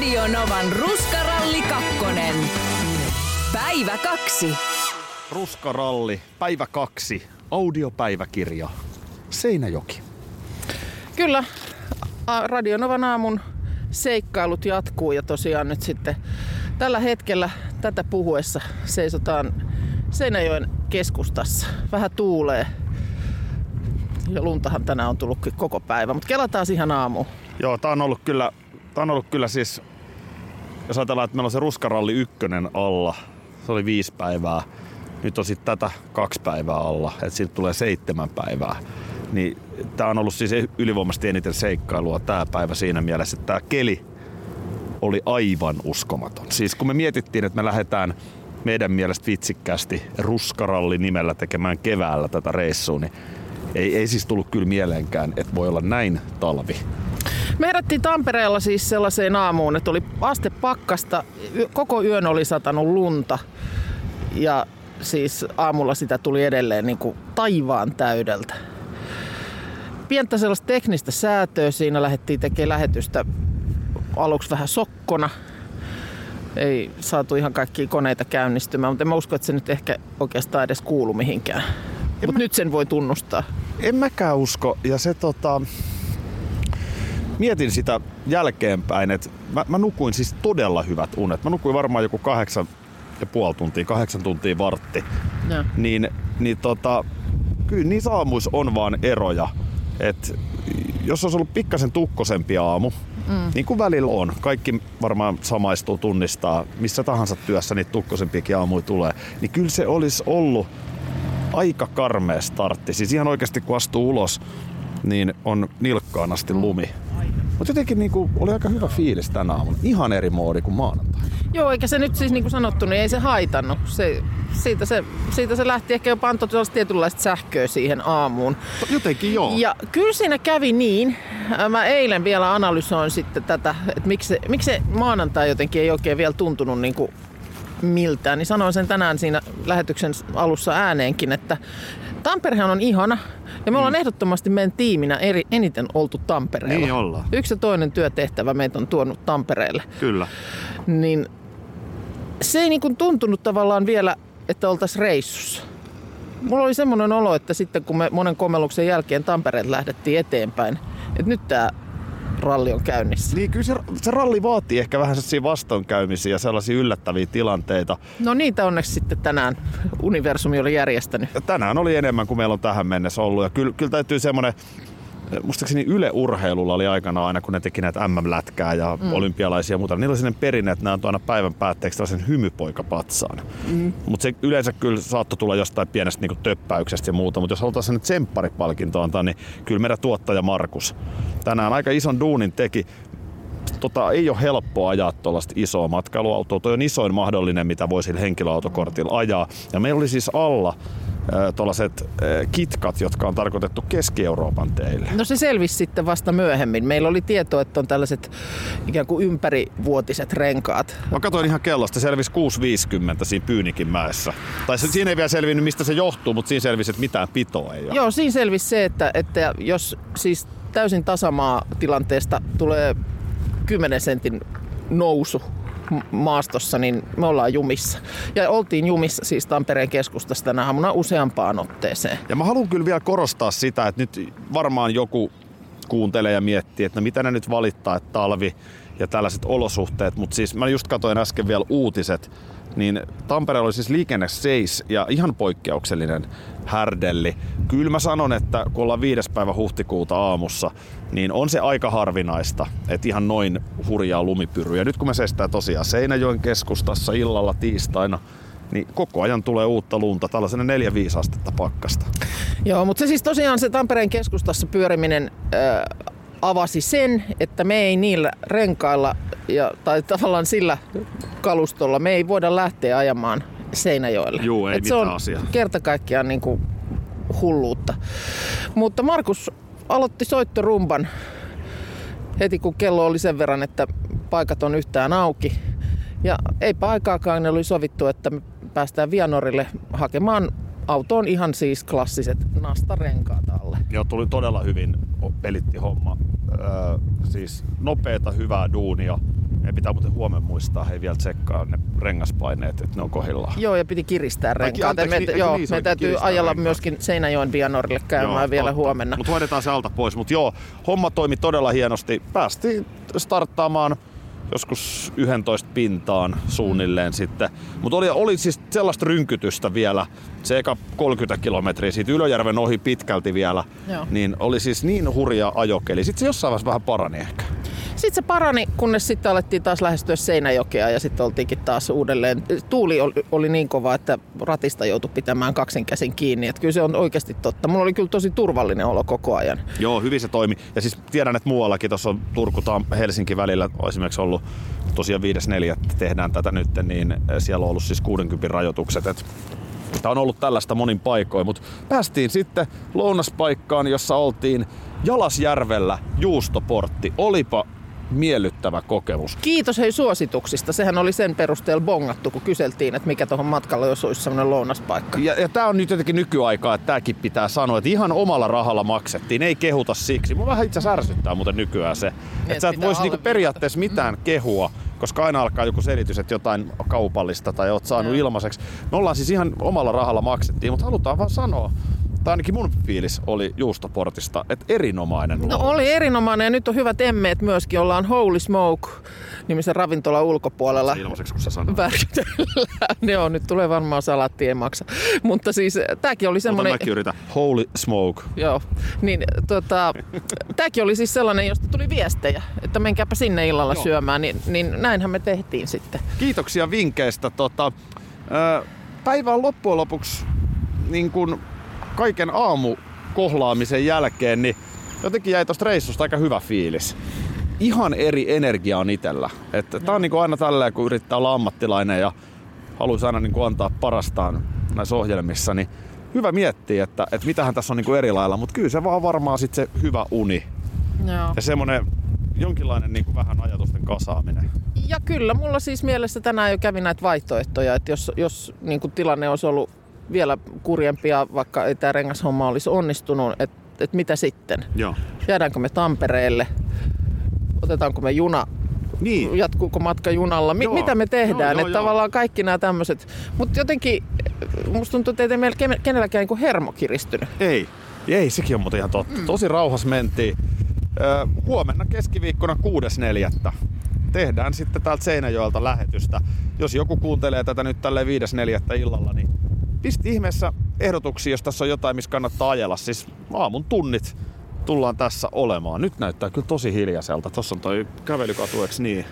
Radio Novan Ruskaralli kakkonen. Päivä kaksi. Ruskaralli, päivä kaksi, audiopäiväkirja, Seinäjoki. Kyllä, A- Radionovan aamun seikkailut jatkuu ja tosiaan nyt sitten tällä hetkellä tätä puhuessa seisotaan Seinäjoen keskustassa. Vähän tuulee. Ja luntahan tänään on tullut koko päivä, mutta kelataan ihan aamuun. Joo, tää on ollut kyllä, tää on ollut kyllä siis, jos ajatellaan, että meillä on se Ruskaralli ykkönen alla, se oli viisi päivää. Nyt on sitten tätä kaksi päivää alla, että siitä tulee seitsemän päivää. Niin tää on ollut siis ylivoimaisesti eniten seikkailua tää päivä siinä mielessä, että tää keli oli aivan uskomaton. Siis kun me mietittiin, että me lähdetään meidän mielestä vitsikkäästi Ruskaralli nimellä tekemään keväällä tätä reissua, niin ei, ei siis tullut kyllä mieleenkään, että voi olla näin talvi. Me herättiin Tampereella siis sellaiseen aamuun, että oli aste pakkasta, koko yön oli satanut lunta ja siis aamulla sitä tuli edelleen niin kuin taivaan täydeltä. Pientä sellaista teknistä säätöä siinä lähdettiin tekemään lähetystä aluksi vähän sokkona. Ei saatu ihan kaikkia koneita käynnistymään, mutta en mä usko, että se nyt ehkä oikeastaan edes kuulu mihinkään. Mutta nyt sen voi tunnustaa. En mäkään usko. Ja se tota... Mietin sitä jälkeenpäin, että mä, mä nukuin siis todella hyvät unet. Mä nukuin varmaan joku kahdeksan ja puoli tuntia, kahdeksan tuntia vartti. Joo. Niin, niin tota, kyllä niissä aamuissa on vaan eroja. Et jos olisi ollut pikkasen tukkosempi aamu, mm. niin kuin välillä on, kaikki varmaan samaistuu tunnistaa, missä tahansa työssä niitä tukkosempiakin aamuja tulee, niin kyllä se olisi ollut aika karmea startti. Siis ihan oikeasti kun astuu ulos, niin on nilkkaan asti lumi. Mutta jotenkin niinku, oli aika hyvä fiilis tänä aamuna. Ihan eri moodi kuin maanantai. Joo, eikä se nyt siis niin kuin sanottu, niin ei se haitannut. Se, siitä, se, siitä se lähti ehkä jopa antoi tietynlaista sähköä siihen aamuun. Jotenkin joo. Ja kyllä siinä kävi niin, ää, mä eilen vielä analysoin sitten tätä, että miksi, miksi maanantai jotenkin ei oikein vielä tuntunut niin kuin miltään, niin sanoin sen tänään siinä lähetyksen alussa ääneenkin, että Tamperehan on ihana ja me ollaan ehdottomasti meidän tiiminä eri, eniten oltu Tampereella. Mm. Niin ollaan. Yksi ja toinen työtehtävä meitä on tuonut Tampereelle Kyllä. niin se ei niin kuin tuntunut tavallaan vielä, että oltaisiin reissussa. Mulla oli semmoinen olo, että sitten kun me monen komelluksen jälkeen Tampereelta lähdettiin eteenpäin, että nyt tämä ralli on käynnissä. Niin kyllä se, se ralli vaatii ehkä vähän sellaisia vastoinkäymisiä ja sellaisia yllättäviä tilanteita. No niitä onneksi sitten tänään universumi oli järjestänyt. Ja tänään oli enemmän kuin meillä on tähän mennessä ollut. Ja kyllä, kyllä täytyy semmoinen, muistaakseni Yle Urheilulla oli aikana aina, kun ne teki näitä MM-lätkää ja mm. olympialaisia ja muuta. Niillä oli sellainen perinne, että nämä on aina päivän päätteeksi tällaisen hymypoikapatsaan. Mm. Mutta se yleensä kyllä saattoi tulla jostain pienestä niin töppäyksestä ja muuta. Mutta jos halutaan sen tsempparipalkinto antaa, niin kyllä meidän tuottaja Markus tänään aika ison duunin teki tota, ei ole helppo ajaa tuollaista isoa matkailuautoa. Tuo on isoin mahdollinen, mitä voi sillä henkilöautokortilla ajaa. Ja meillä oli siis alla tuollaiset kitkat, jotka on tarkoitettu Keski-Euroopan teille. No se selvisi sitten vasta myöhemmin. Meillä oli tieto, että on tällaiset ikään kuin ympärivuotiset renkaat. Mä katsoin ihan kellosta, se selvisi 6.50 siinä Pyynikin mäessä. Tai se, siinä ei vielä selvinnyt, mistä se johtuu, mutta siinä selvisi, että mitään pitoa ei ole. Joo, siinä selvisi se, että, että jos siis täysin tasamaa tilanteesta tulee 10 sentin nousu maastossa, niin me ollaan jumissa. Ja oltiin jumissa siis Tampereen keskustassa tänä aamuna useampaan otteeseen. Ja mä haluan kyllä vielä korostaa sitä, että nyt varmaan joku kuuntelee ja miettii, että no mitä ne nyt valittaa, että talvi ja tällaiset olosuhteet. Mutta siis mä just katsoin äsken vielä uutiset, niin Tampereella oli siis liikenne seis ja ihan poikkeuksellinen härdelli. Kyllä mä sanon, että kun ollaan viides päivä huhtikuuta aamussa, niin on se aika harvinaista, että ihan noin hurjaa lumipyryä. Nyt kun me seistään tosiaan Seinäjoen keskustassa illalla tiistaina, niin koko ajan tulee uutta lunta, tällaisena 4-5 astetta pakkasta. Joo, mutta se siis tosiaan se Tampereen keskustassa pyöriminen äh, avasi sen, että me ei niillä renkailla ja, tai tavallaan sillä kalustolla me ei voida lähteä ajamaan Seinäjoelle. Juu, ei Et se on asiaa. kerta kaikkiaan niin kuin hulluutta. Mutta Markus aloitti soittorumban heti kun kello oli sen verran, että paikat on yhtään auki. Ja eipä aikaakaan ne oli sovittu, että me päästään Vianorille hakemaan autoon ihan siis klassiset nastarenkaat alle. Joo, tuli todella hyvin pelitti homma. Öö, siis nopeeta, hyvää duunia. Meidän pitää muuten huomenna muistaa, hei vielä tsekkaa ne rengaspaineet, että ne on kohdillaan. Joo, ja piti kiristää renkaat. Me, niin- joo, niin, me täytyy ajella renkaat? myöskin Seinäjoen Vianorille käymään vielä huomenna. Mutta hoidetaan se alta pois. Mutta joo, homma toimi todella hienosti. Päästiin starttaamaan joskus 11 pintaan suunnilleen sitten. Mutta oli, oli siis sellaista rynkytystä vielä, se eka 30 kilometriä siitä Ylöjärven ohi pitkälti vielä, Joo. niin oli siis niin hurja ajokeli. Sitten se jossain vaiheessa vähän parani ehkä. Sitten se parani, kunnes sitten alettiin taas lähestyä Seinäjokea ja sitten oltiinkin taas uudelleen. Tuuli oli, oli niin kova, että ratista joutui pitämään kaksin käsin kiinni. Että kyllä se on oikeasti totta. Mulla oli kyllä tosi turvallinen olo koko ajan. Joo, hyvin se toimi. Ja siis tiedän, että muuallakin tuossa on Turku Helsinki välillä esimerkiksi ollut tosiaan 5.4. tehdään tätä nyt, niin siellä on ollut siis 60 rajoitukset. Et Tämä on ollut tällaista monin paikoin, mutta päästiin sitten lounaspaikkaan, jossa oltiin Jalasjärvellä juustoportti. Olipa miellyttävä kokemus. Kiitos hei suosituksista. Sehän oli sen perusteella bongattu, kun kyseltiin, että mikä tuohon matkalla jos olisi sellainen lounaspaikka. Ja, ja tämä on nyt jotenkin nykyaikaa, että tämäkin pitää sanoa, että ihan omalla rahalla maksettiin, ei kehuta siksi. Mua vähän itse ärsyttää muuten nykyään se, että sä et voisi niinku periaatteessa mitään kehua, koska aina alkaa joku selitys, että jotain kaupallista tai oot saanut ilmaiseksi. Me ollaan siis ihan omalla rahalla maksettiin, mutta halutaan vaan sanoa, tai ainakin mun fiilis oli juustoportista, että erinomainen No luo. oli erinomainen ja nyt on hyvät emmeet myöskin. Ollaan Holy Smoke nimisen ravintolan ulkopuolella. Ilmaiseksi, kun sä sanoit. On, nyt tulee varmaan salaatti, ei maksa. Mutta siis tämäkin oli Mutta semmoinen... mäkin yritän. Holy smoke. Joo, niin tota, tämäkin oli siis sellainen, josta tuli viestejä, että menkääpä sinne illalla Joo. syömään, niin, niin näinhän me tehtiin sitten. Kiitoksia vinkkeistä. Tota, päivä on loppujen lopuksi niin kun kaiken aamu kohlaamisen jälkeen, niin jotenkin jäi tosta reissusta aika hyvä fiilis. Ihan eri energia on itellä. Että tää on niin aina tällä, kun yrittää olla ammattilainen ja haluaisi aina niin antaa parastaan näissä ohjelmissa, niin hyvä miettiä, että, että mitähän tässä on niin eri lailla, mutta kyllä se vaan varmaan sit se hyvä uni Joo. ja semmonen jonkinlainen niin vähän ajatusten kasaaminen. Ja kyllä, mulla siis mielessä tänään jo kävi näitä vaihtoehtoja, että jos, jos niin kuin tilanne olisi ollut vielä kurjempia, vaikka ei tämä rengashomma olisi onnistunut, että et mitä sitten? Joo. Jäädäänkö me Tampereelle? Otetaanko me juna? Niin. Jatkuuko matka junalla? Mi- Joo. mitä me tehdään? Joo, joo, että joo. tavallaan kaikki nämä tämmöiset. Mutta jotenkin musta tuntuu, että ei meillä ken- kenelläkään niin hermo kiristynyt. Ei. Ei, sekin on muuten ihan totta. Mm. Tosi rauhas mentiin. Ö, huomenna keskiviikkona 6.4. Tehdään sitten täältä Seinäjoelta lähetystä. Jos joku kuuntelee tätä nyt tälle 5.4. illalla, niin pisti ihmeessä ehdotuksia, jos tässä on jotain, missä kannattaa ajella. Siis aamun tunnit tullaan tässä olemaan. Nyt näyttää kyllä tosi hiljaiselta. Tossa on toi kävelykatu, eiks niin?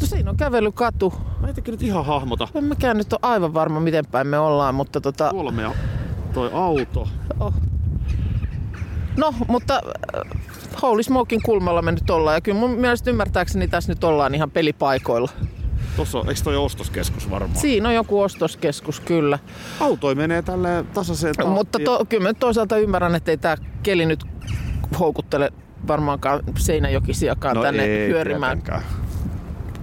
No, siinä on kävelykatu. Mä en nyt ihan hahmota. En mäkään nyt ole aivan varma, miten päin me ollaan, mutta tota... Meidän toi auto. Oh. No, mutta äh, Holy Smokin kulmalla me nyt ollaan. Ja kyllä mun mielestä ymmärtääkseni tässä nyt ollaan ihan pelipaikoilla. Tossa on, eikö toi ostoskeskus varmaan? Siinä on joku ostoskeskus, kyllä. Autoi menee tälle tasaiseen tahtiin. Mutta to, kyllä mä toisaalta ymmärrän, että ei tämä keli nyt houkuttele varmaankaan seinäjokisiakaan no tänne ei hyörimään, tietenkään.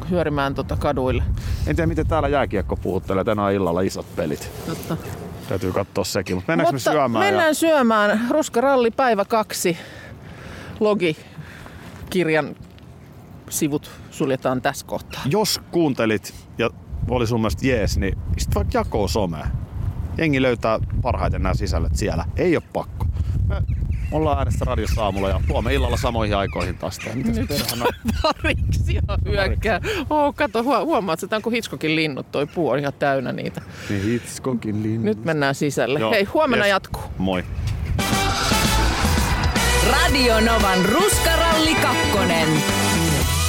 hyörimään tota kaduille. En tiedä miten täällä jääkiekko puhuttelee tänään illalla isot pelit. Totta. Täytyy katsoa sekin. Mutta mennäänkö me Mutta syömään? mennään Ja... syömään. Ruskaralli päivä kaksi. Logi-kirjan sivut suljetaan tässä kohtaa. Jos kuuntelit ja oli sun mielestä jees, niin pistä vaikka jakoo someen. Jengi löytää parhaiten nämä sisällöt siellä. Ei ole pakko. Me ollaan äänestä radiossa aamulla ja tuomme illalla samoihin aikoihin taas. Mitä se perhana? Variksia hyökkää. Oh, kato, huo- huomaat, että tämä on kuin Hitchcockin linnut. Toi puu on ihan täynnä niitä. Niin Hitchcockin linnu. Nyt mennään sisälle. Joo, Hei, huomenna yes. jatkuu. Moi. Radio Novan Ruskaralli 2.